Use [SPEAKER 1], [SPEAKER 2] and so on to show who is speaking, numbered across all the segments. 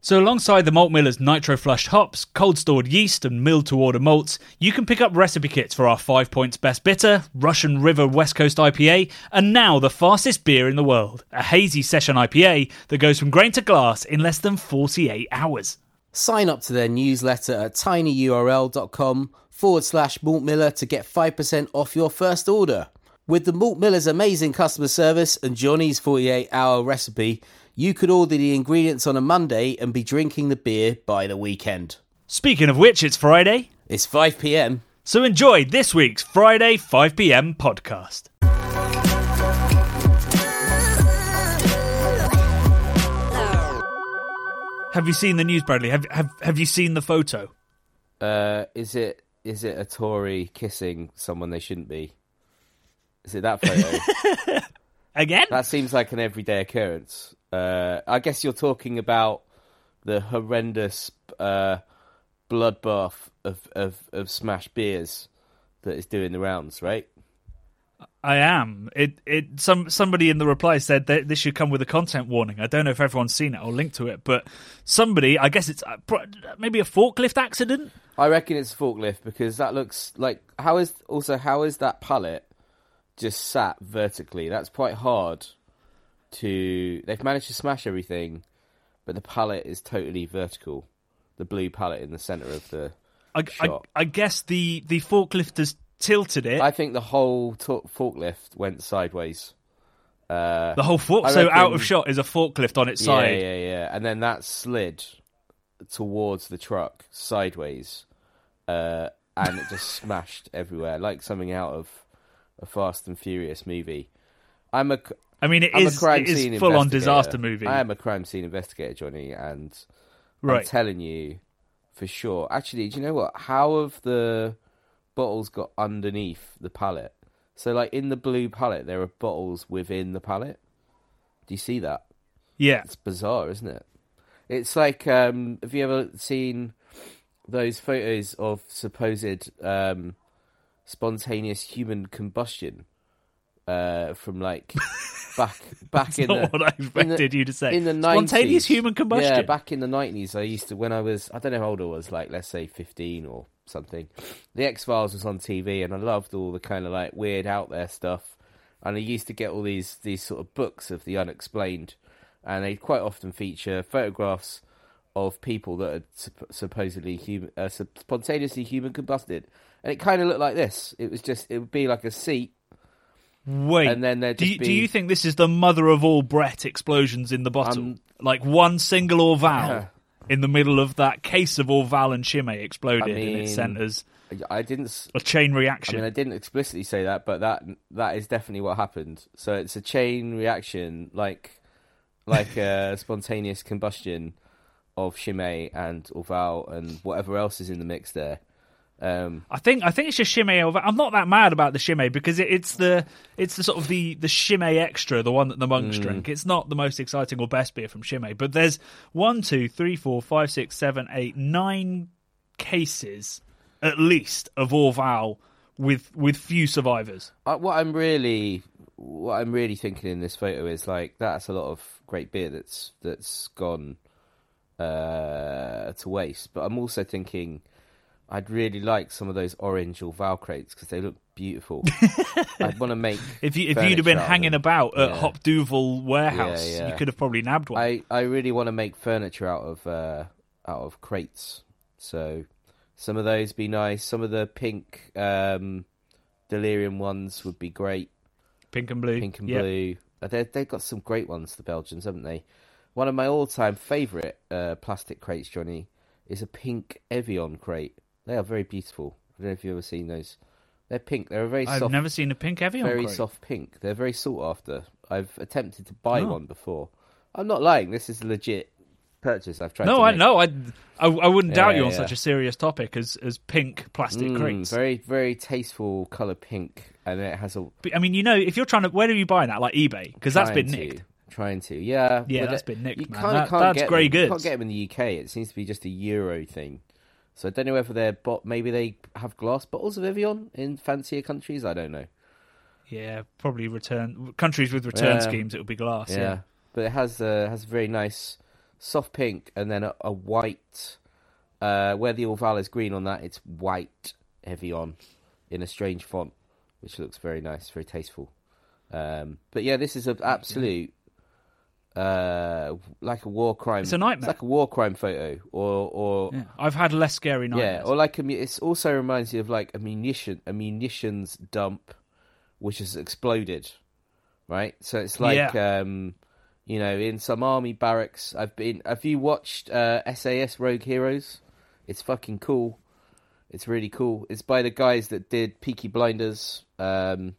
[SPEAKER 1] So, alongside the Malt Miller's nitro flushed hops, cold stored yeast, and milled to order malts, you can pick up recipe kits for our 5 Points Best Bitter, Russian River West Coast IPA, and now the fastest beer in the world, a hazy session IPA that goes from grain to glass in less than 48 hours.
[SPEAKER 2] Sign up to their newsletter at tinyurl.com forward slash Malt Miller to get 5% off your first order. With the Malt Miller's amazing customer service and Jonny's 48 hour recipe, you could order the ingredients on a Monday and be drinking the beer by the weekend.
[SPEAKER 1] Speaking of which, it's Friday,
[SPEAKER 2] It's 5 pm.
[SPEAKER 1] so enjoy this week's Friday 5pm podcast. Have you seen the news, Bradley? Have have have you seen the photo?
[SPEAKER 2] Uh, is it is it a Tory kissing someone they shouldn't be? Is it that photo?
[SPEAKER 1] Again?
[SPEAKER 2] that seems like an everyday occurrence. Uh, I guess you're talking about the horrendous uh, bloodbath of, of, of smash beers that is doing the rounds, right?
[SPEAKER 1] I am. It it some somebody in the reply said that this should come with a content warning. I don't know if everyone's seen it or linked to it, but somebody, I guess it's uh, maybe a forklift accident.
[SPEAKER 2] I reckon it's a forklift because that looks like how is also how is that pallet just sat vertically? That's quite hard to. They've managed to smash everything, but the pallet is totally vertical. The blue pallet in the center of the
[SPEAKER 1] I, I,
[SPEAKER 2] shot.
[SPEAKER 1] I guess the the forklifters tilted it.
[SPEAKER 2] I think the whole to- forklift went sideways. Uh,
[SPEAKER 1] the whole fork.
[SPEAKER 2] I
[SPEAKER 1] So
[SPEAKER 2] reckon-
[SPEAKER 1] out of shot is a forklift on its side.
[SPEAKER 2] yeah, yeah, yeah, and then that slid towards the truck sideways, uh, and it just smashed everywhere like something out of a Fast and Furious movie. I'm a
[SPEAKER 1] I mean, it
[SPEAKER 2] I'm
[SPEAKER 1] is
[SPEAKER 2] a crime
[SPEAKER 1] it is full on disaster movie.
[SPEAKER 2] I am a crime scene investigator, Jonny, and I'm telling you for sure. Actually, do you know what? How have the bottles got underneath the pallet? So, like in the blue pallet, there are bottles within the pallet. Do you see that?
[SPEAKER 1] yeah.
[SPEAKER 2] It's bizarre, isn't it? It's like, um, have you ever seen those photos of supposed um, spontaneous human combustion uh, from like back back in
[SPEAKER 1] Not
[SPEAKER 2] the
[SPEAKER 1] what I expected you to say.
[SPEAKER 2] in the 90s.
[SPEAKER 1] Spontaneous human combustion.
[SPEAKER 2] Yeah, back in the nineties, I used to when I was I don't know how old I was, like let's say fifteen or something. The X Files was on TV, and I loved all the kind of like weird out there stuff. And I used to get all these these sort of books of the unexplained, and they quite often feature photographs of people that are sup- supposedly human, uh, spontaneously human combusted, and it kind of looked like this. It was just it would be like a seat,
[SPEAKER 1] Wait,
[SPEAKER 2] and then
[SPEAKER 1] do you,
[SPEAKER 2] be
[SPEAKER 1] do you think this is the mother of all Brett explosions in the bottle?
[SPEAKER 2] Um,
[SPEAKER 1] like one single Orval
[SPEAKER 2] Yeah.
[SPEAKER 1] in the middle of that case of Orval and Chimay exploded,
[SPEAKER 2] I mean,
[SPEAKER 1] sent us
[SPEAKER 2] I didn't
[SPEAKER 1] a chain
[SPEAKER 2] I
[SPEAKER 1] reaction.
[SPEAKER 2] mean, I didn't explicitly say that, but that that is definitely what happened. So it's a chain reaction, like like a spontaneous combustion of Chimay and Orval and whatever else is in the mix there. Um,
[SPEAKER 1] I think I think it's just Chimay. Orval. I'm not that mad about the Chimay because it, it's the it's the sort of the the Chimay extra, the one that the monks
[SPEAKER 2] Mm.
[SPEAKER 1] drink. It's not the most exciting or best beer from Chimay, but there's one, two, three, four, five, six, seven, eight, nine cases at least of Orval with with few survivors.
[SPEAKER 2] I, what I'm really what I'm really thinking in this photo is like that's a lot of great beer that's that's gone uh, to waste. But I'm also thinking I'd really like some of those orange Orval crates because they look beautiful. I'd want to make
[SPEAKER 1] If you if you'd have been
[SPEAKER 2] furniture out of
[SPEAKER 1] hanging
[SPEAKER 2] them.
[SPEAKER 1] about at
[SPEAKER 2] Yeah.
[SPEAKER 1] Hop Duval warehouse,
[SPEAKER 2] Yeah, yeah.
[SPEAKER 1] you could have probably nabbed one.
[SPEAKER 2] I, I really want to make furniture out of uh, out of crates. So some of those be nice. Some of the pink um, delirium ones would be great.
[SPEAKER 1] Pink and blue.
[SPEAKER 2] Pink and
[SPEAKER 1] Yep.
[SPEAKER 2] blue. They they've got some great ones, the Belgians, haven't they? One of my all-time favourite uh, plastic crates, Jonny, is a pink Evian crate. They are very beautiful. I don't know if you've ever seen those. They're pink. They're a very
[SPEAKER 1] I've
[SPEAKER 2] soft,
[SPEAKER 1] never seen a pink Evian
[SPEAKER 2] very
[SPEAKER 1] crate.
[SPEAKER 2] soft pink. They're very sought after. I've attempted to buy
[SPEAKER 1] Oh.
[SPEAKER 2] one before. I'm not lying. This is a legit purchase. I've tried.
[SPEAKER 1] No,
[SPEAKER 2] to
[SPEAKER 1] I know. I, I, I wouldn't doubt
[SPEAKER 2] Yeah,
[SPEAKER 1] you on
[SPEAKER 2] yeah.
[SPEAKER 1] such a serious topic as, as pink plastic
[SPEAKER 2] Mm,
[SPEAKER 1] crates.
[SPEAKER 2] very very tasteful color pink, and it has a
[SPEAKER 1] But, I mean, you know, if you're trying to, where are you buying that? Like eBay, because that's been
[SPEAKER 2] trying to-
[SPEAKER 1] nicked.
[SPEAKER 2] Trying to, yeah,
[SPEAKER 1] Yeah,
[SPEAKER 2] but
[SPEAKER 1] that's
[SPEAKER 2] it-
[SPEAKER 1] been nicked,
[SPEAKER 2] You
[SPEAKER 1] man.
[SPEAKER 2] kinda
[SPEAKER 1] That-
[SPEAKER 2] can't
[SPEAKER 1] that's
[SPEAKER 2] get
[SPEAKER 1] grey
[SPEAKER 2] them. You
[SPEAKER 1] goods.
[SPEAKER 2] can't get them in the UK. It seems to be just a Euro thing. So I don't know whether they're bot. Maybe they have glass bottles of Evian in fancier countries. I don't know.
[SPEAKER 1] Yeah, probably return countries with return
[SPEAKER 2] Yeah.
[SPEAKER 1] schemes. It would be glass.
[SPEAKER 2] Yeah,
[SPEAKER 1] Yeah,
[SPEAKER 2] but it has uh, has a very nice soft pink and then a, a white. Uh, where the Orval is green on that, it's white Evian in a strange font, which looks very nice, very tasteful. Um, but yeah, this is an absolute uh, like a war crime.
[SPEAKER 1] It's a nightmare.
[SPEAKER 2] like a war crime photo, or or
[SPEAKER 1] Yeah. I've had less scary nightmares.
[SPEAKER 2] yeah, or like a, it's also reminds you of like a munition a munitions dump, which has exploded, right? So it's like um, you know, in some army barracks. I've been. Have you watched uh, SAS Rogue Heroes? It's fucking cool. It's really cool. It's by the guys that did Peaky Blinders, um,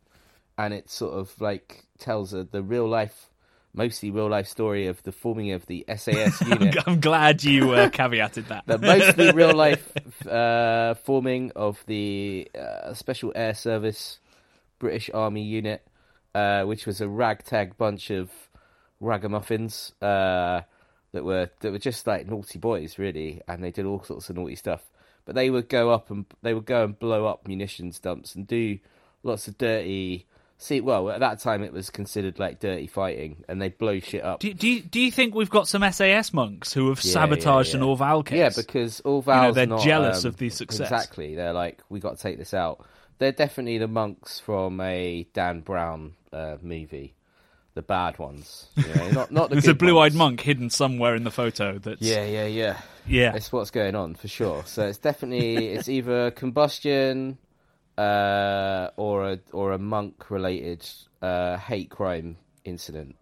[SPEAKER 2] and it sort of like tells a, the real life, mostly real life story of the forming of the SAS unit.
[SPEAKER 1] I'm glad you uh, caveated that.
[SPEAKER 2] the mostly real life uh, forming of the uh, Special Air Service British Army unit, uh, which was a ragtag bunch of ragamuffins uh, that were that were just like naughty boys, really, and they did all sorts of naughty stuff. But they would go up and they would go and blow up munitions dumps and do lots of dirty. See, well, at that time it was considered like dirty fighting, and they blow shit up.
[SPEAKER 1] do, do, you, do you think we've got some SAS monks who have
[SPEAKER 2] Yeah,
[SPEAKER 1] sabotaged
[SPEAKER 2] yeah,
[SPEAKER 1] an
[SPEAKER 2] yeah.
[SPEAKER 1] Orval case?
[SPEAKER 2] Yeah, because Orval's
[SPEAKER 1] they're
[SPEAKER 2] not,
[SPEAKER 1] jealous
[SPEAKER 2] um,
[SPEAKER 1] of the success.
[SPEAKER 2] Exactly, they're like, we got to take this out. They're definitely the monks from a Dan Brown uh, movie, the bad ones. You know, not not the
[SPEAKER 1] There's a blue-eyed
[SPEAKER 2] ones.
[SPEAKER 1] monk hidden somewhere in the photo. That's
[SPEAKER 2] Yeah, yeah, yeah.
[SPEAKER 1] yeah.
[SPEAKER 2] It's what's going on for sure. So it's definitely it's either combustion, uh, or a or a monk related uh, hate crime incident.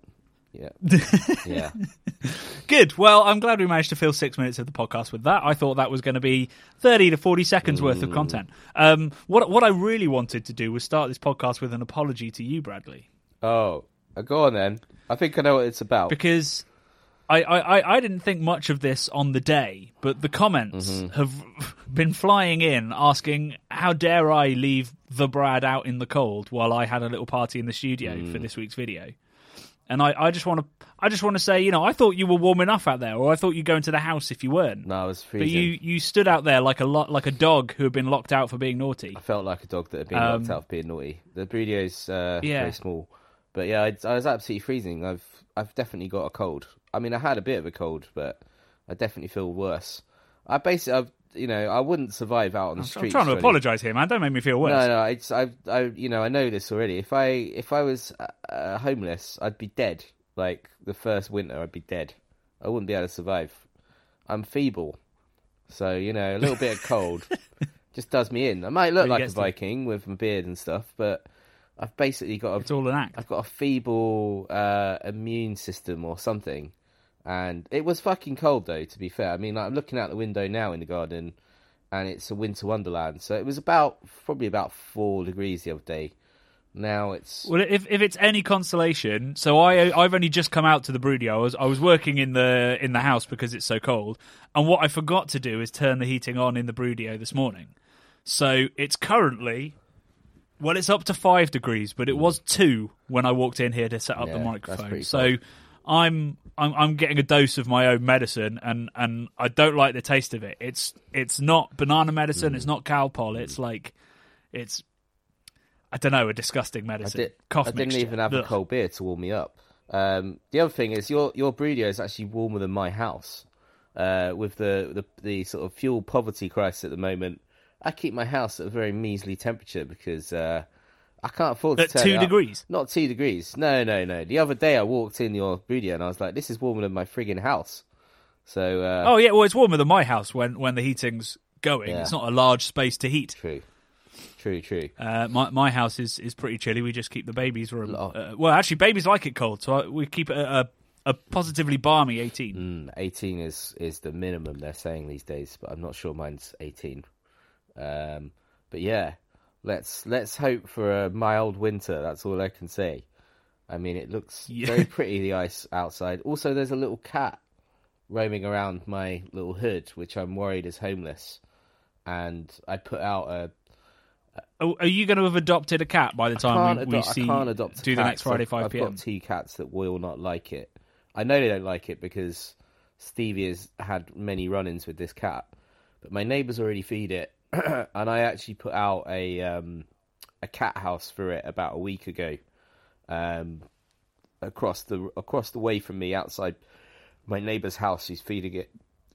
[SPEAKER 2] Yeah, yeah.
[SPEAKER 1] Good. Well, I'm glad we managed to fill six minutes of the podcast with that. I thought that was going to be 30 to 40 seconds worth of content. Um, what what I really wanted to do was start this podcast with an apology to you, Bradley,
[SPEAKER 2] Oh, uh, go on then. I think I know what it's about.
[SPEAKER 1] because I, I, I- didn't think much of this on the day, but the comments
[SPEAKER 2] Mm-hmm.
[SPEAKER 1] have been flying in asking, how dare I leave the Brad out in the cold while I had a little party in the studio
[SPEAKER 2] Mm.
[SPEAKER 1] for this week's video? And I, I just want to, I just want to say, you know, I thought you were warm enough out there, or I thought you'd go into the house if you weren't.
[SPEAKER 2] no, I was freezing.
[SPEAKER 1] But you, you stood out there like a lo- like a dog who had been locked out for being naughty.
[SPEAKER 2] I felt like a dog that had been
[SPEAKER 1] Um,
[SPEAKER 2] locked out for being naughty. The Brudio's uh,
[SPEAKER 1] Yeah.
[SPEAKER 2] very small, but yeah, I, I was absolutely freezing. I've I've definitely got a cold. I mean, I had a bit of a cold, but I definitely feel worse. I basically, I've, you know, I wouldn't survive out on the
[SPEAKER 1] street.
[SPEAKER 2] I'm
[SPEAKER 1] trying to
[SPEAKER 2] really.
[SPEAKER 1] apologise here, man. Don't make me feel worse.
[SPEAKER 2] No, no, it's I, I, you know, I know this already. If I if I was uh, uh, homeless, I'd be dead. Like the first winter, I'd be dead. I wouldn't be able to survive. I'm feeble, so you know, a little bit of cold just does me in. I might look like a
[SPEAKER 1] gets to.
[SPEAKER 2] Viking with my beard and stuff, but I've basically got a, It's
[SPEAKER 1] all an act.
[SPEAKER 2] I've got a feeble uh, immune system or something. And it was fucking cold though. To be fair, I mean, like, I'm looking out the window now in the garden, and it's a winter wonderland. So it was about probably about four degrees the other day. Now it's
[SPEAKER 1] Well, if if it's any consolation, so I I've only just come out to the Brudio. I was I was working in the in the house because it's so cold, and what I forgot to do is turn the heating on in the Brudio this morning. So it's currently, well, it's up to five degrees, but it was two when I walked in here to set up
[SPEAKER 2] Yeah,
[SPEAKER 1] the microphone. So. I'm. I'm I'm getting a dose of my own medicine, and, and I don't like the taste of it. It's it's not banana medicine. It's
[SPEAKER 2] Mm.
[SPEAKER 1] not Calpol. It's like it's I don't know a disgusting
[SPEAKER 2] I,
[SPEAKER 1] medicine.
[SPEAKER 2] did,
[SPEAKER 1] Cough
[SPEAKER 2] I didn't
[SPEAKER 1] mixture.
[SPEAKER 2] even have a cold beer to warm me up. Um, the other thing is your your Brudio is actually warmer than my house. Uh, with the, the the sort of fuel poverty crisis at the moment, I keep my house at a very measly temperature because uh, I can't afford to
[SPEAKER 1] At
[SPEAKER 2] turn
[SPEAKER 1] two degrees?
[SPEAKER 2] Not two degrees. No, no, no. The other day I walked in your Brudio and I was like, "This is warmer than my frigging house." So uh,
[SPEAKER 1] Oh yeah, well it's warmer than my house when when the heating's going.
[SPEAKER 2] Yeah.
[SPEAKER 1] It's not a large space to heat.
[SPEAKER 2] true, true, true.
[SPEAKER 1] Uh, my my house is, is pretty chilly. We just keep the babies room. Uh, well, actually, babies like it cold, so I, we keep it at a, a positively balmy eighteen.
[SPEAKER 2] Mm, 18 is is the minimum they're saying these days, but I'm not sure mine's 18. Um, but yeah, let's let's hope for a mild winter. That's all I can say. I mean, it looks
[SPEAKER 1] Yeah.
[SPEAKER 2] very pretty the ice outside. Also, there's a little cat roaming around my little hood, which I'm worried is homeless, and I put out a.
[SPEAKER 1] Oh, Are you going to have adopted a cat by the time we, we see
[SPEAKER 2] I can't adopt a
[SPEAKER 1] do the next Friday
[SPEAKER 2] I've-
[SPEAKER 1] five
[SPEAKER 2] I've got two cats that will not like it. I know they don't like it because Stevie has had many run-ins with this cat, but my neighbours already feed it, and I actually put out a um, a cat house for it about a week ago, um, across the across the way from me outside my neighbour's house who's feeding it.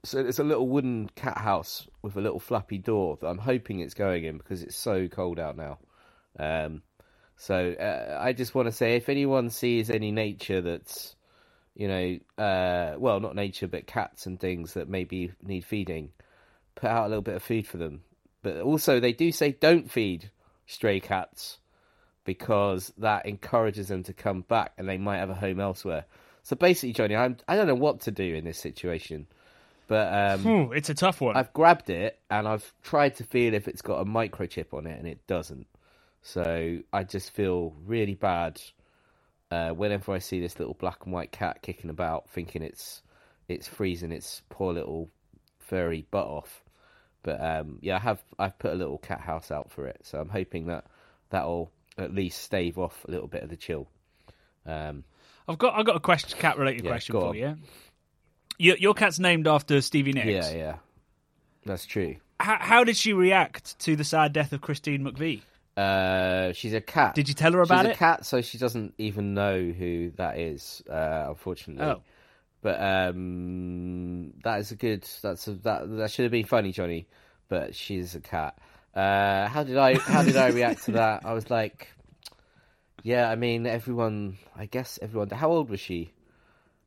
[SPEAKER 2] So it's a little wooden cat house with a little flappy door that I'm hoping it's going in because it's so cold out now. Um, so uh, I just want to say, if anyone sees any nature that's, you know, uh, well, not nature, but cats and things that maybe need feeding, put out a little bit of food for them. But also, they do say don't feed stray cats because that encourages them to come back and they might have a home elsewhere. So basically, Jonny, I'm I don't know what to do in this situation, but um,
[SPEAKER 1] Ooh, it's a tough one.
[SPEAKER 2] I've grabbed it and I've tried to feel if it's got a microchip on it, and it doesn't. So I just feel really bad uh, whenever I see this little black and white cat kicking about, thinking it's it's freezing its poor little furry butt off. But um, yeah, I have I've put a little cat house out for it, so I'm hoping that that'll at least stave off a little bit of the chill. Um,
[SPEAKER 1] I've got I've got a question, cat related
[SPEAKER 2] Yeah,
[SPEAKER 1] question for
[SPEAKER 2] on.
[SPEAKER 1] you. Your, your cat's named after Stevie Nicks.
[SPEAKER 2] yeah, yeah, that's true.
[SPEAKER 1] How, how did she react to the sad death of Christine McVie?
[SPEAKER 2] Uh, she's a cat.
[SPEAKER 1] Did you tell her about
[SPEAKER 2] she's
[SPEAKER 1] it?
[SPEAKER 2] a cat, so she doesn't even know who that is. Uh, unfortunately.
[SPEAKER 1] Oh.
[SPEAKER 2] But um, that is a good. That's a, that. That should have been funny, Jonny. But she's a cat. Uh, how did I? How did I react to that? I was like, yeah. I mean, everyone. I guess everyone. How old was she?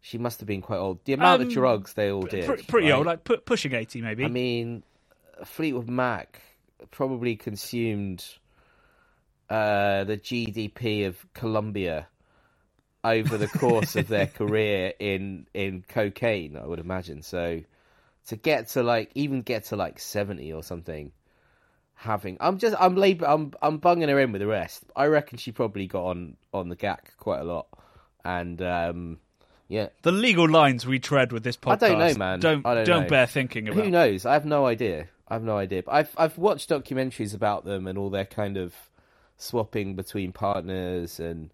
[SPEAKER 2] She must have been quite old. The amount
[SPEAKER 1] Um,
[SPEAKER 2] of drugs they all did.
[SPEAKER 1] Pre- pretty
[SPEAKER 2] right?
[SPEAKER 1] old, like pu- pushing eighty maybe.
[SPEAKER 2] I mean, Fleetwood Mac probably consumed uh, the GDP of Colombia over the course of their career in in cocaine. I would imagine. So to get to like even get to like seventy or something, having I'm just I'm lab- I'm I'm bunging her in with the rest. I reckon she probably got on on the gack quite a lot, and um, yeah.
[SPEAKER 1] the legal lines we tread with this podcast.
[SPEAKER 2] I don't know, man.
[SPEAKER 1] Don't
[SPEAKER 2] I don't
[SPEAKER 1] don't
[SPEAKER 2] know.
[SPEAKER 1] bear thinking about.
[SPEAKER 2] Who knows? I have no idea. I have no idea. But I've I've watched documentaries about them and all their kind of swapping between partners and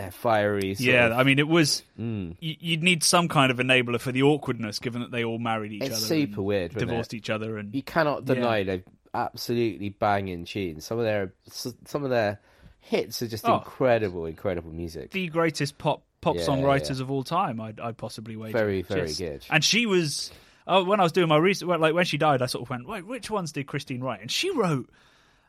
[SPEAKER 2] their fiery.
[SPEAKER 1] Yeah,
[SPEAKER 2] of-
[SPEAKER 1] I mean, it was.
[SPEAKER 2] Mm.
[SPEAKER 1] y- You'd need some kind of enabler for the awkwardness, given that they all married each
[SPEAKER 2] It's
[SPEAKER 1] other,
[SPEAKER 2] super weird,
[SPEAKER 1] divorced each other, and
[SPEAKER 2] you cannot
[SPEAKER 1] Yeah.
[SPEAKER 2] deny they're absolutely banging tunes. Some of their some of their hits are just
[SPEAKER 1] Oh.
[SPEAKER 2] incredible, incredible music.
[SPEAKER 1] the greatest pop pop
[SPEAKER 2] Yeah,
[SPEAKER 1] songwriters
[SPEAKER 2] yeah.
[SPEAKER 1] of all time. I'd, I'd possibly wager.
[SPEAKER 2] Very, very
[SPEAKER 1] Just-
[SPEAKER 2] good.
[SPEAKER 1] And she was. Oh, when I was doing my research, like when she died, I sort of went, "Wait, which ones did Christine write?" And she wrote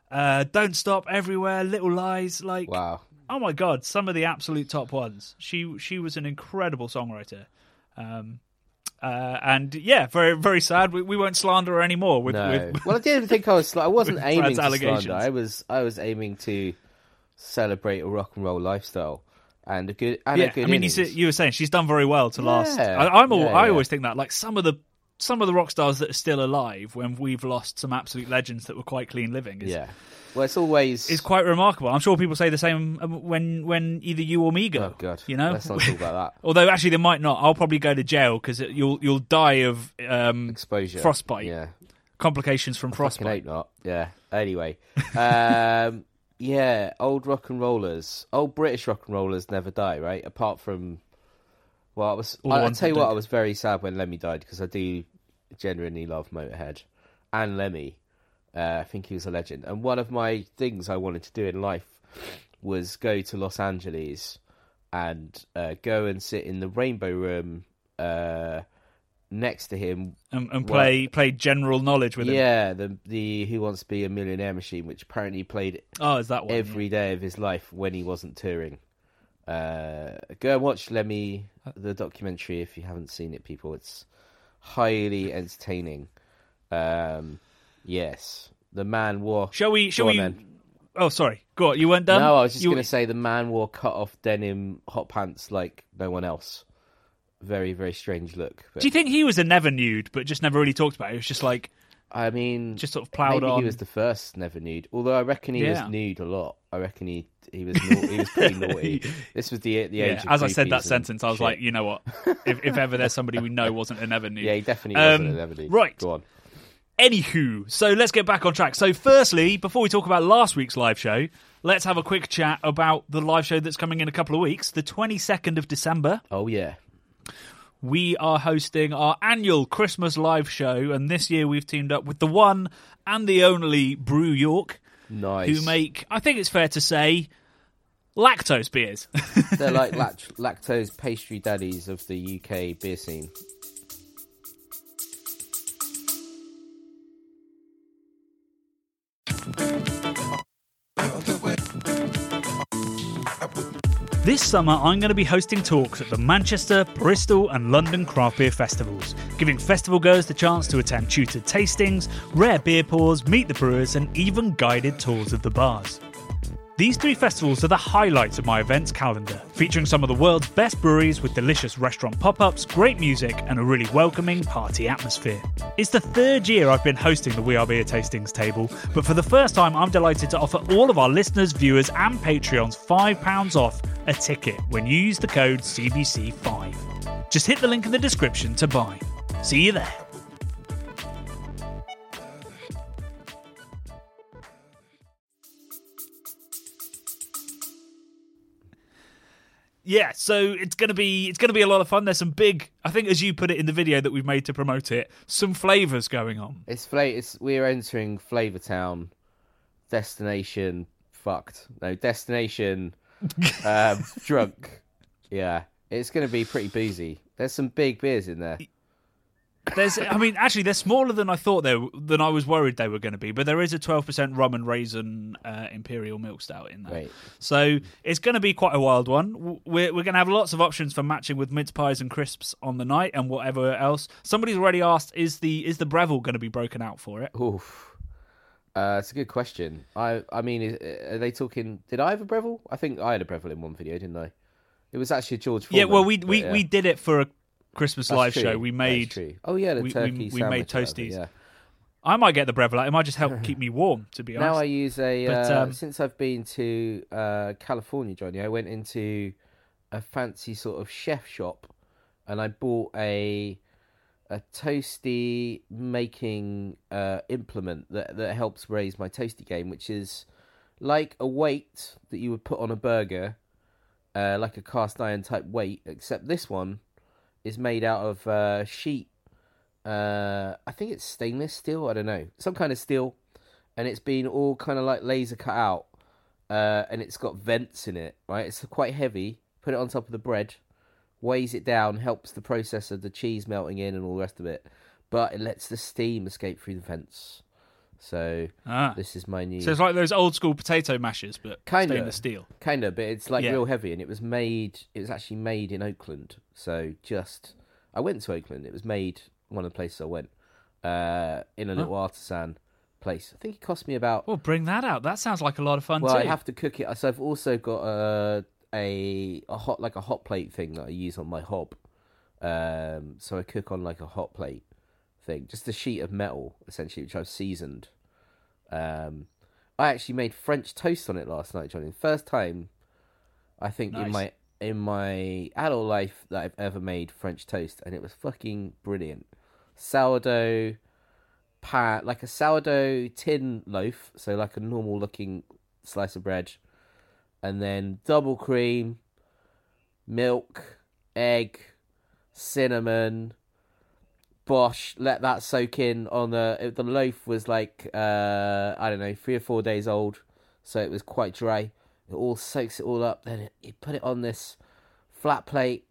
[SPEAKER 1] uh, "Don't Stop," "Everywhere," "Little Lies." Like,
[SPEAKER 2] Wow.
[SPEAKER 1] Oh my god, some of the absolute top ones. She she was an incredible songwriter. Um, uh, and yeah, very very sad. We, we won't slander her anymore. With,
[SPEAKER 2] No.
[SPEAKER 1] with
[SPEAKER 2] well, I didn't think I was. I wasn't aiming to slander. I was. I was aiming to celebrate a rock and roll lifestyle and a good. And
[SPEAKER 1] yeah,
[SPEAKER 2] a good
[SPEAKER 1] I mean, you, you were saying she's done very well to last.
[SPEAKER 2] Yeah,
[SPEAKER 1] I, I'm all,
[SPEAKER 2] yeah,
[SPEAKER 1] I always think that like some of the some of the rock stars that are still alive when we've lost some absolute legends that were quite clean living is,
[SPEAKER 2] Yeah. Well, it's always.
[SPEAKER 1] it's quite remarkable. I'm sure people say the same um, when when either you or me go.
[SPEAKER 2] oh god.
[SPEAKER 1] you know.
[SPEAKER 2] Let's not talk about that.
[SPEAKER 1] Although actually they might not. I'll probably go to jail because you'll you'll die of um,
[SPEAKER 2] Exposure.
[SPEAKER 1] Frostbite.
[SPEAKER 2] Yeah.
[SPEAKER 1] complications from
[SPEAKER 2] Fucking
[SPEAKER 1] frostbite.
[SPEAKER 2] hope not. Yeah. Anyway. um, yeah. Old rock and rollers. Old British rock and rollers never die, right? Apart from. Well, I was.
[SPEAKER 1] All
[SPEAKER 2] I, I'll tell you what. I was very sad when Lemmy died because I do genuinely love Motorhead and Lemmy. Uh, I think he was a legend. And one of my things I wanted to do in life was go to Los Angeles and uh, go and sit in the Rainbow Room uh, next to him
[SPEAKER 1] and, and play play general knowledge with him.
[SPEAKER 2] yeah, the the Who Wants to Be a Millionaire machine, which apparently played
[SPEAKER 1] Oh, is that one?
[SPEAKER 2] every day of his life when he wasn't touring. Uh, go and watch Lemmy, the documentary, if you haven't seen it, people. It's highly entertaining. Um, yes, the man wore.
[SPEAKER 1] Shall we? Shall we?
[SPEAKER 2] then.
[SPEAKER 1] Oh, sorry. Go on. You weren't done.
[SPEAKER 2] no, I was just
[SPEAKER 1] You-
[SPEAKER 2] going to say the man wore cut off denim hot pants like no one else. Very, very strange look. But
[SPEAKER 1] Do you think he was a never nude, but just never really talked about it? It was just like
[SPEAKER 2] I mean,
[SPEAKER 1] Just sort of ploughed
[SPEAKER 2] maybe
[SPEAKER 1] on.
[SPEAKER 2] he was the first never nude. Although I reckon he
[SPEAKER 1] Yeah.
[SPEAKER 2] was nude a lot. I reckon he he was he was pretty naughty. This was the the age.
[SPEAKER 1] yeah,
[SPEAKER 2] of
[SPEAKER 1] as I said that sentence, I was
[SPEAKER 2] shit.
[SPEAKER 1] like, you know what? If, if ever there's somebody we know wasn't a never nude.
[SPEAKER 2] yeah, he definitely
[SPEAKER 1] Um,
[SPEAKER 2] wasn't a never nude.
[SPEAKER 1] right.
[SPEAKER 2] go on.
[SPEAKER 1] Anywho, so let's get back on track. So, firstly, before we talk about last week's live show, let's have a quick chat about the live show that's coming in a couple of weeks, the 22nd of December.
[SPEAKER 2] Oh yeah,
[SPEAKER 1] We are hosting our annual Christmas live show, and this year we've teamed up with the one and the only Brew York,
[SPEAKER 2] nice.
[SPEAKER 1] who make, I think it's fair to say, lactose beers.
[SPEAKER 2] They're like lact- lactose pastry daddies of the UK beer scene.
[SPEAKER 1] This summer, I'm going to be hosting talks at the Manchester, Bristol, and London craft beer festivals, giving festival goers the chance to attend tutored tastings, rare beer pours, meet the brewers, and even guided tours of the bars. These three festivals are the highlights of my events calendar, featuring some of the world's best breweries with delicious restaurant pop ups, great music, and a really welcoming party atmosphere. It's the third year I've been hosting the We Are Beer Tastings table, but for the first time, I'm delighted to offer all of our listeners, viewers, and Patreons £5 off a ticket when you use the code CBC5. Just hit the link in the description to buy. See you there. Yeah, so it's gonna be it's gonna be a lot of fun. There's some big, I think, as you put it in the video that we've made to promote it, some flavors going on.
[SPEAKER 2] It's fla- It's we're entering Flavor Town, destination fucked. No destination, um, drunk. Yeah, it's going to be pretty boozy. There's some big beers in there.
[SPEAKER 1] There's, I mean, actually, they're smaller than I thought they were, than I was worried they were going to be. But there is a 12% rum and raisin uh, imperial milk stout in there,
[SPEAKER 2] Right.
[SPEAKER 1] so it's going to be quite a wild one. We're we're going to have lots of options for matching with mince pies and crisps on the night and whatever else. Somebody's already asked, is the is the Breville going to be broken out for it?
[SPEAKER 2] Oof. Uh, it's a good question. I I mean, is, are they talking? Did I have a Breville? I think I had a Breville in one video, didn't I? It was actually a George.
[SPEAKER 1] yeah, well, we
[SPEAKER 2] but
[SPEAKER 1] we,
[SPEAKER 2] yeah.
[SPEAKER 1] we did it for a Christmas
[SPEAKER 2] That's
[SPEAKER 1] live
[SPEAKER 2] true.
[SPEAKER 1] show. We made.
[SPEAKER 2] Oh yeah, the
[SPEAKER 1] we- we-
[SPEAKER 2] turkey.
[SPEAKER 1] we made
[SPEAKER 2] or whatever,
[SPEAKER 1] toasties.
[SPEAKER 2] Yeah.
[SPEAKER 1] I might get the Breville. It might just help keep me warm, to be honest.
[SPEAKER 2] Now I use a
[SPEAKER 1] But,
[SPEAKER 2] uh,
[SPEAKER 1] um,
[SPEAKER 2] since I've been to uh, California, Jonny. I went into a fancy sort of chef shop, and I bought a a toasty making uh, implement that that helps raise my toasty game, which is like a weight that you would put on a burger, uh, like a cast iron type weight, except this one is made out of uh, sheet. Uh, I think it's stainless steel. I don't know, some kind of steel, and it's been all kind of like laser cut out, uh, and it's got vents in it. Right, it's quite heavy. Put it on top of the bread, weighs it down, helps the process of the cheese melting in and all the rest of it, but it lets the steam escape through the vents. So
[SPEAKER 1] Ah.
[SPEAKER 2] this is my new
[SPEAKER 1] So it's like those old school potato mashers, but
[SPEAKER 2] Kinda.
[SPEAKER 1] stainless steel.
[SPEAKER 2] kind of, but it's like
[SPEAKER 1] Yeah.
[SPEAKER 2] real heavy, and it was made. It was actually made in Oakland. So just, I went to Oakland. It was made one of the places I went uh, in a little artisan place. I think it cost me about.
[SPEAKER 1] Well, bring that out. That sounds like a lot of fun too.
[SPEAKER 2] Well,
[SPEAKER 1] too.
[SPEAKER 2] I have to cook it. So I've also got a a a hot like a hot plate thing that I use on my hob. Um, so I cook on like a hot plate thing, just a sheet of metal essentially, which I've seasoned. Um, I actually made French toast on it last night, Jonny. First time, I think in my in my adult life that I've ever made French toast, and it was fucking brilliant. Sourdough pat like a sourdough tin loaf, so like a normal looking slice of bread, and then double cream, milk, egg, cinnamon, Bosch. Let that soak in on the the loaf was like uh I don't know three or four days old, so it was quite dry. It all soaks it all up. Then you put it on this flat plate,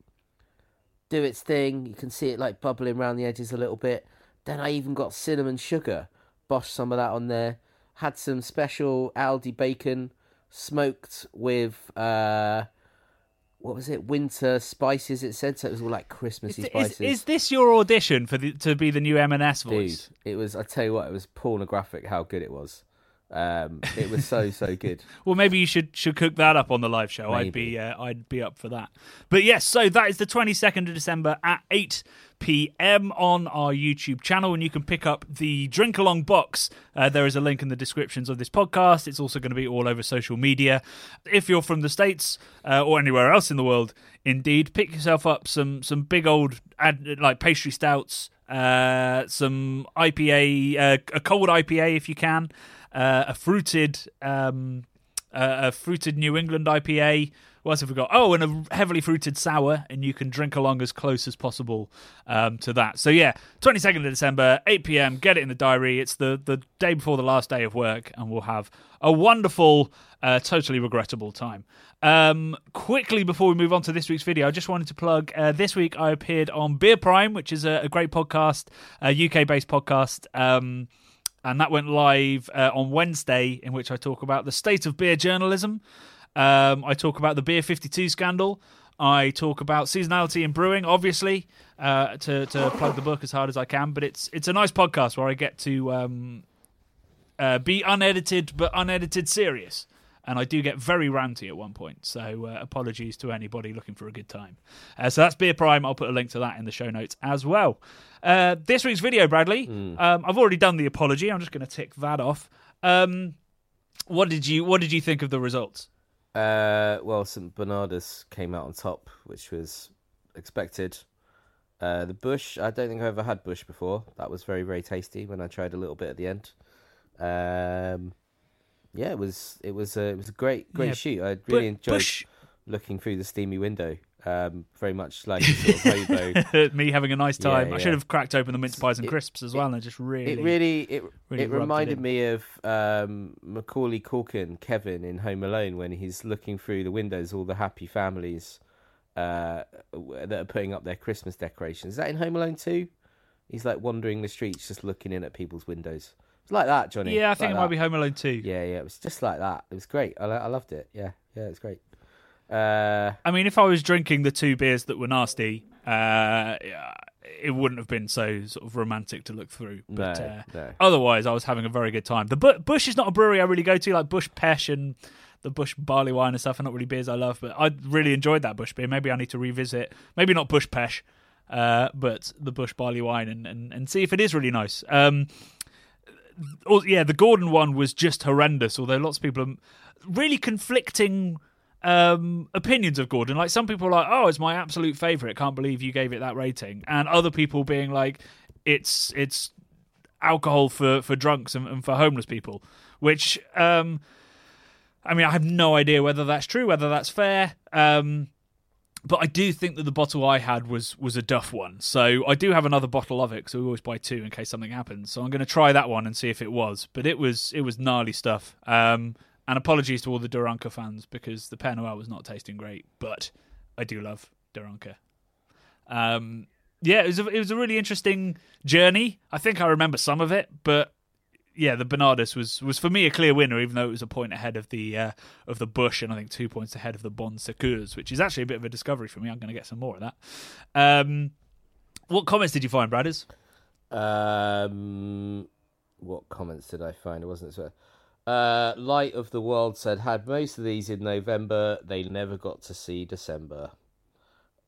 [SPEAKER 2] do its thing. You can see it like bubbling around the edges a little bit. Then I even got cinnamon sugar. Bosh some of that on there. Had some special Aldi bacon, smoked with uh, what was it? Winter spices. It said so. It was all like Christmassy
[SPEAKER 1] is,
[SPEAKER 2] spices.
[SPEAKER 1] is this your audition for the, to be the new M&S
[SPEAKER 2] Dude,
[SPEAKER 1] voice?
[SPEAKER 2] it was. I tell you what, it was pornographic. How good it was. Um, it was so so good.
[SPEAKER 1] Well, maybe you should should cook that up on the live show. I'd be
[SPEAKER 2] Maybe.
[SPEAKER 1] uh, I'd be up for that. But yes, so that is the twenty second of December at eight p.m. on our YouTube channel, and you can pick up the drink along box. Uh, there is a link in the descriptions of this podcast. It's also going to be all over social media. If you're from the states uh, or anywhere else in the world, indeed, pick yourself up some some big old ad, like pastry stouts, uh, some IPA, uh, a cold IPA if you can, uh, a fruited. Um, a fruited New England IPA. What else have we got? Oh, and a heavily fruited sour, and you can drink along as close as possible um, to that. So yeah, 22nd of December, 8 p.m. Get it in the diary. It's the the day before the last day of work, and we'll have a wonderful, uh, totally regrettable time. Um, quickly before we move on to this week's video, I just wanted to plug. Uh, this week I appeared on Beer Prime, which is a, a great podcast, a UK-based podcast. Um, and that went live uh, on Wednesday, in which I talk about the state of beer journalism. Um, I talk about the Beer 52 scandal. I talk about seasonality in brewing, obviously, uh, to to plug the book as hard as I can. But it's it's a nice podcast where I get to um, uh, be unedited, but unedited serious. And I do get very ranty at one point, so uh, apologies to anybody looking for a good time. Uh, so that's Beer Prime. I'll put a link to that in the show notes as well. Uh, this week's video, Bradley. Um, I've already done the apology. I'm just going to tick that off. Um, what did you What did you think of the results?
[SPEAKER 2] Uh, well, St Bernardus came out on top, which was expected. Uh, the bush, I don't think I've ever had bush before. That was very very tasty when I tried a little bit at the end. Um, yeah, it was it was a it was a great great
[SPEAKER 1] Yeah,
[SPEAKER 2] shoot. I really enjoyed
[SPEAKER 1] Bush,
[SPEAKER 2] looking through the steamy window. Um, very much like a sort of
[SPEAKER 1] me having a nice time.
[SPEAKER 2] Yeah,
[SPEAKER 1] I should have cracked open the mince pies and
[SPEAKER 2] It-
[SPEAKER 1] crisps as well, and I just really,
[SPEAKER 2] It really it
[SPEAKER 1] really
[SPEAKER 2] it
[SPEAKER 1] rubbed it
[SPEAKER 2] reminded me of um, Macaulay Culkin, Kevin in Home Alone, when he's looking through the windows, all the happy families uh, that are putting up their Christmas decorations. Is that in Home Alone too? He's like wandering the streets, just looking in at people's windows. It's like that, Jonny.
[SPEAKER 1] Yeah, I think
[SPEAKER 2] like
[SPEAKER 1] it might be Home Alone too.
[SPEAKER 2] Yeah, yeah, it was just like that. It was great. I, I loved it. Yeah, yeah, it's great. Uh,
[SPEAKER 1] I mean, if I was drinking the two beers that were nasty, uh, it wouldn't have been so sort of romantic to look through. But
[SPEAKER 2] no,
[SPEAKER 1] uh,
[SPEAKER 2] no.
[SPEAKER 1] otherwise, I was having a very good time. The Bu- Bush is not a brewery I really go to, like Bush Pesh and the Bush barley wine and stuff. Are not really beers I love, but I really enjoyed that Bush beer. Maybe I need to revisit. Maybe not Bush Pesh, uh, but the Bush barley wine and, and, and see if it is really nice. Um, oh, yeah, the Gordon one was just horrendous. Although lots of people are really conflicting um, opinions of Gordon. Like some people are like, "Oh, it's my absolute favorite. Can't believe you gave it that rating," and other people being like, "It's it's alcohol for for drunks and, and for homeless people." Which, um, I mean, I have no idea whether that's true, whether that's fair. Um, but I do think that the bottle I had was was a Duff one, so I do have another bottle of it. So we always buy two in case something happens. So I'm going to try that one and see if it was. But it was it was gnarly stuff. Um, and apologies to all the De Ranke fans because the Père Noël was not tasting great, but I do love De Ranke. Um, yeah, it was a, it was a really interesting journey. I think I remember some of it, but yeah, the Bernardus was was for me a clear winner, even though it was a point ahead of the uh, of the Bush, and I think two points ahead of the Bon Secours, which is actually a bit of a discovery for me. I'm going to get some more of that. Um, what comments did you find, Bradders?
[SPEAKER 2] Um, what comments did I find? It wasn't so. Uh, Light of the World said had most of these in November. They never got to see December.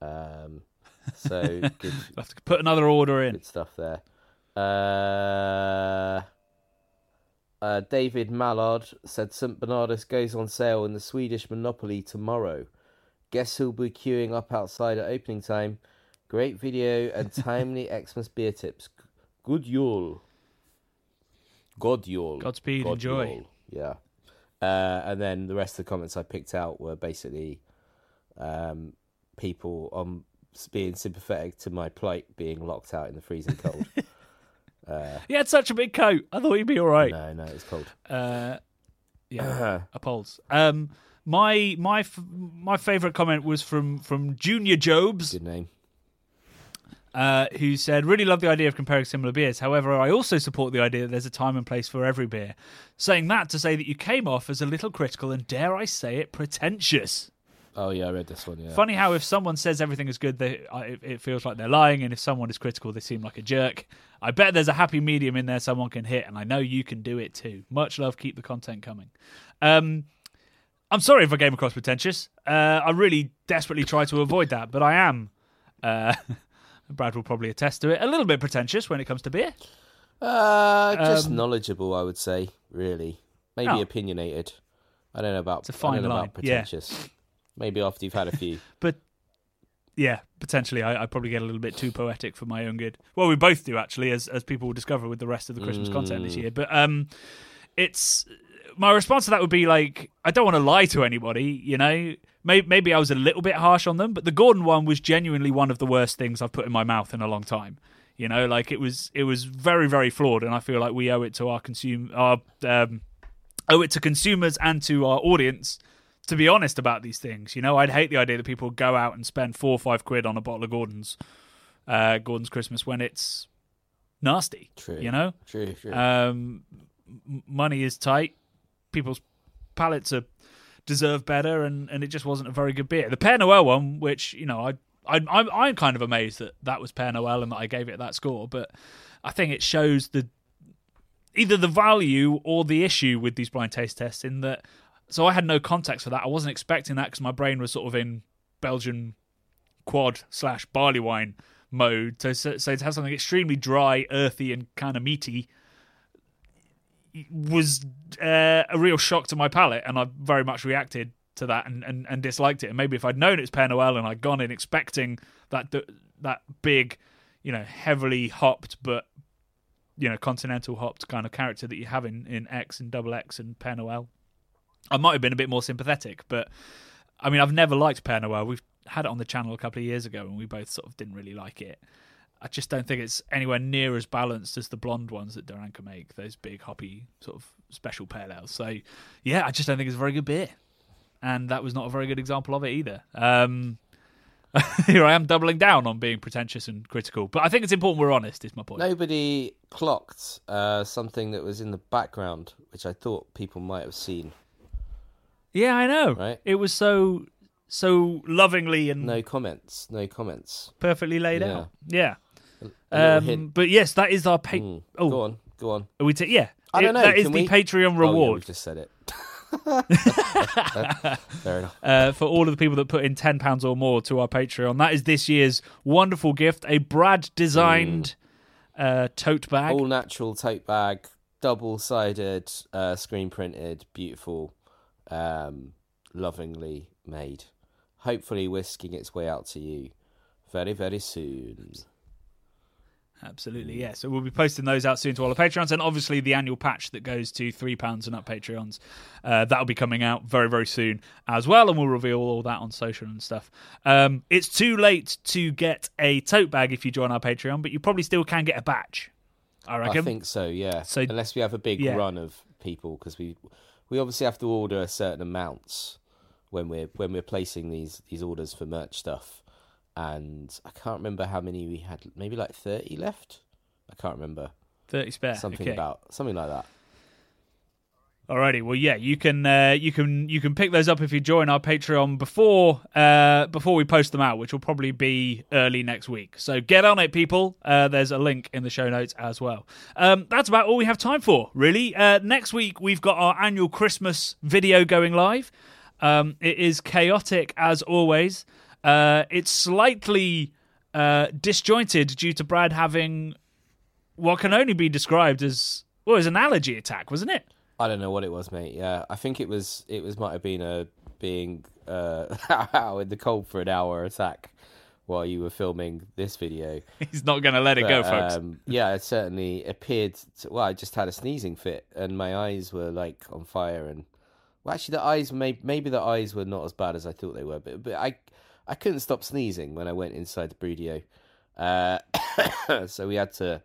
[SPEAKER 2] Um, so good,
[SPEAKER 1] have to put another order in.
[SPEAKER 2] good stuff there. Uh, uh, David Mallard said St Bernardus goes on sale in the Swedish Monopoly tomorrow. Guess who'll be queuing up outside at opening time? Great video and timely Xmas beer tips. Good Yule. God Yule.
[SPEAKER 1] Godspeed,
[SPEAKER 2] God
[SPEAKER 1] enjoy.
[SPEAKER 2] Yule. Yeah. Uh, and then the rest of the comments I picked out were basically um, people um, being sympathetic to my plight being locked out in the freezing cold. uh,
[SPEAKER 1] He had such a big coat. I thought he'd be all right.
[SPEAKER 2] no, no, it's cold.
[SPEAKER 1] Uh, yeah, appalls. Um, my my f- my favorite comment was from from Junior Jobs.
[SPEAKER 2] Good name.
[SPEAKER 1] Uh, who said, Really love the idea of comparing similar beers. However, I also support the idea that there's a time and place for every beer. Saying that to say that you came off as a little critical and, dare I say it, pretentious.
[SPEAKER 2] Oh yeah, I read this one. Yeah.
[SPEAKER 1] Funny how if someone says everything is good, they I- it, it feels like they're lying, and if someone is critical, they seem like a jerk. I bet there's a happy medium in there someone can hit, and I know you can do it too. Much love, keep the content coming. Um, I'm sorry if I came across pretentious. Uh, I really desperately try to avoid that, but I am. Uh, Brad will probably attest to it. A little bit pretentious when it comes to beer.
[SPEAKER 2] Uh, just
[SPEAKER 1] Um,
[SPEAKER 2] knowledgeable, I would say. Really, maybe
[SPEAKER 1] Oh.
[SPEAKER 2] opinionated. I don't know about.
[SPEAKER 1] It's a fine line,
[SPEAKER 2] about
[SPEAKER 1] yeah.
[SPEAKER 2] pretentious. Maybe after you've had a few.
[SPEAKER 1] But yeah, potentially, I, I probably get a little bit too poetic for my own good. Well, we both do actually, as as people will discover with the rest of the Christmas content this
[SPEAKER 2] Mm.
[SPEAKER 1] year. But um, it's my response to that would be like, I don't want to lie to anybody, you know. Maybe, maybe I was a little bit harsh on them, but the Gordon one was genuinely one of the worst things I've put in my mouth in a long time. You know, like it was, it was very, very flawed, and I feel like we owe it to our consume, our um, owe it to consumers and to our audience to be honest about these things. You know, I'd hate the idea that people go out and spend four or five quid on a bottle of Gordon's, uh, Gordon's Christmas when it's nasty.
[SPEAKER 2] True.
[SPEAKER 1] You know,
[SPEAKER 2] True. True.
[SPEAKER 1] um, money is tight. People's palates are deserve better, and, and it just wasn't a very good beer. The Père Noël one, which you know, I I'm, I'm kind of amazed that that was Père Noël and that I gave it that score, but I think it shows the either the value or the issue with these blind taste tests in that. So I had no context for that. I wasn't expecting that because my brain was sort of in Belgian quad slash barley wine mode. So, so, so to have something extremely dry, earthy, and kind of meaty was uh, a real shock to my palate, and I very much reacted to that and, and, and disliked it. And maybe if I'd known it's Père Noël and I'd gone in expecting that that big, you know, heavily hopped but you know continental hopped kind of character that you have in in X and Double X and Père Noël, I might have been a bit more sympathetic. But I mean, I've never liked Père Noël. We've had it on the channel a couple of years ago, and we both sort of didn't really like it. I just don't think it's anywhere near as balanced as the blonde ones that De Ranke make. Those big hoppy sort of special pale ales. So yeah, I just don't think it's a very good beer, and that was not a very good example of it either. Um, here I am doubling down on being pretentious and critical, but I think it's important we're honest. Is my point.
[SPEAKER 2] Nobody clocked uh, something that was in the background, which I thought people might have seen.
[SPEAKER 1] Yeah, I know.
[SPEAKER 2] Right.
[SPEAKER 1] It was so so lovingly and
[SPEAKER 2] No comments. No comments.
[SPEAKER 1] perfectly laid
[SPEAKER 2] Yeah.
[SPEAKER 1] out. Yeah. Um, but yes, that is our pa-
[SPEAKER 2] Mm.
[SPEAKER 1] oh,
[SPEAKER 2] Go on. Go on.
[SPEAKER 1] are we ta- yeah.
[SPEAKER 2] I
[SPEAKER 1] It-
[SPEAKER 2] don't know,
[SPEAKER 1] That is
[SPEAKER 2] can
[SPEAKER 1] the
[SPEAKER 2] we-
[SPEAKER 1] Patreon
[SPEAKER 2] Oh, yeah,
[SPEAKER 1] reward.
[SPEAKER 2] just said it. Fair enough.
[SPEAKER 1] uh, for all of the people that put in ten pounds or more to our Patreon. That is this year's wonderful gift: a Brad designed uh, tote bag.
[SPEAKER 2] All natural tote bag, double sided, uh, screen printed, beautiful, um, lovingly made. Hopefully, whisking its way out to you very, very soon.
[SPEAKER 1] Absolutely, yeah. So we'll be posting those out soon to all our Patreons, and obviously the annual patch that goes to three pounds and up Patreons. Uh, that'll be coming out very, very soon as well, and we'll reveal all that on social and stuff. Um, it's too late to get a tote bag if you join our Patreon, but you probably still can get a batch. I reckon.
[SPEAKER 2] I think so, yeah.
[SPEAKER 1] So-
[SPEAKER 2] Unless we have a big
[SPEAKER 1] yeah.
[SPEAKER 2] run of people, because we we obviously have to order a certain amounts when we're when we're placing these these orders for merch stuff. And I can't remember how many we had. Maybe like thirty left. I can't remember
[SPEAKER 1] Thirty spare.
[SPEAKER 2] something
[SPEAKER 1] okay.
[SPEAKER 2] about something like that.
[SPEAKER 1] Alrighty, well, yeah, you can uh, you can you can pick those up if you join our Patreon before uh, before we post them out, which will probably be early next week. So get on it, people. Uh, there's a link in the show notes as well. Um, that's about all we have time for, really. Uh, next week we've got our annual Christmas video going live. Um, it is chaotic as always. Uh, it's slightly uh, disjointed due to Brad having what can only be described as well, was an allergy attack, wasn't it?
[SPEAKER 2] I don't know what it was, mate. Yeah, I think it was. It was might have been a being uh, out in the cold for an hour attack while you were filming this video.
[SPEAKER 1] He's not going to let it go, folks.
[SPEAKER 2] Um, yeah, it certainly appeared. To, well, I just had a sneezing fit, and my eyes were like on fire. And well, actually, the eyes may, maybe the eyes were not as bad as I thought they were, but but I I couldn't stop sneezing when I went inside the Brudio. Uh, so we had to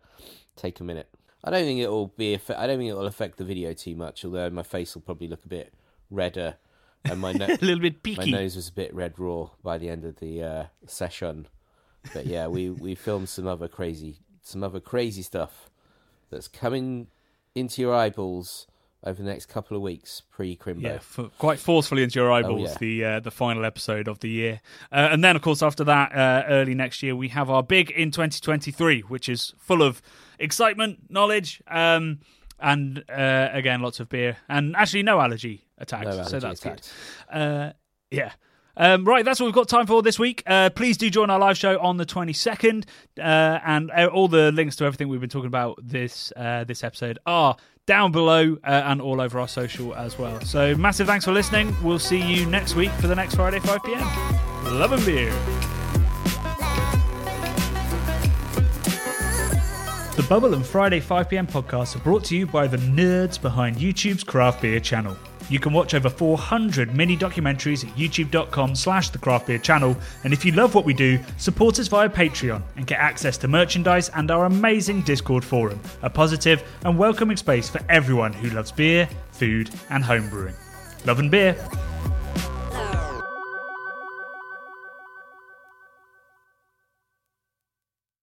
[SPEAKER 2] take a minute. I don't think it'll be. affe- I don't think it'll affect the video too much. Although my face will probably look a bit redder, and my no-
[SPEAKER 1] a little bit peaky.
[SPEAKER 2] my nose was a bit red raw by the end of the uh, session. But yeah, we we filmed some other crazy some other crazy stuff that's coming into your eyeballs over the next couple of weeks pre Crimbo.
[SPEAKER 1] Yeah, f- quite forcefully into your eyeballs.
[SPEAKER 2] Oh, yeah.
[SPEAKER 1] The uh, the final episode of the year, uh, and then of course after that, uh, early next year, we have our big in 2023, which is full of excitement, knowledge, um, and uh, again lots of beer, and actually no allergy attacks.
[SPEAKER 2] No
[SPEAKER 1] so that's
[SPEAKER 2] attacks.
[SPEAKER 1] good. Uh, yeah. Um, right, that's what we've got time for this week. Uh, please do join our live show on the 22nd, uh, and uh, all the links to everything we've been talking about this uh, this episode are down below uh, and all over our social as well. So, massive thanks for listening. We'll see you next week for the next Friday 5 p.m. Love and beer. The Bubble and Friday 5pm podcasts are brought to you by the nerds behind YouTube's craft beer channel. You can watch over 400 mini documentaries at youtube.com slash the craft beer channel. And if you love what we do, support us via Patreon and get access to merchandise and our amazing Discord forum, a positive and welcoming space for everyone who loves beer, food, and homebrewing. Love and beer.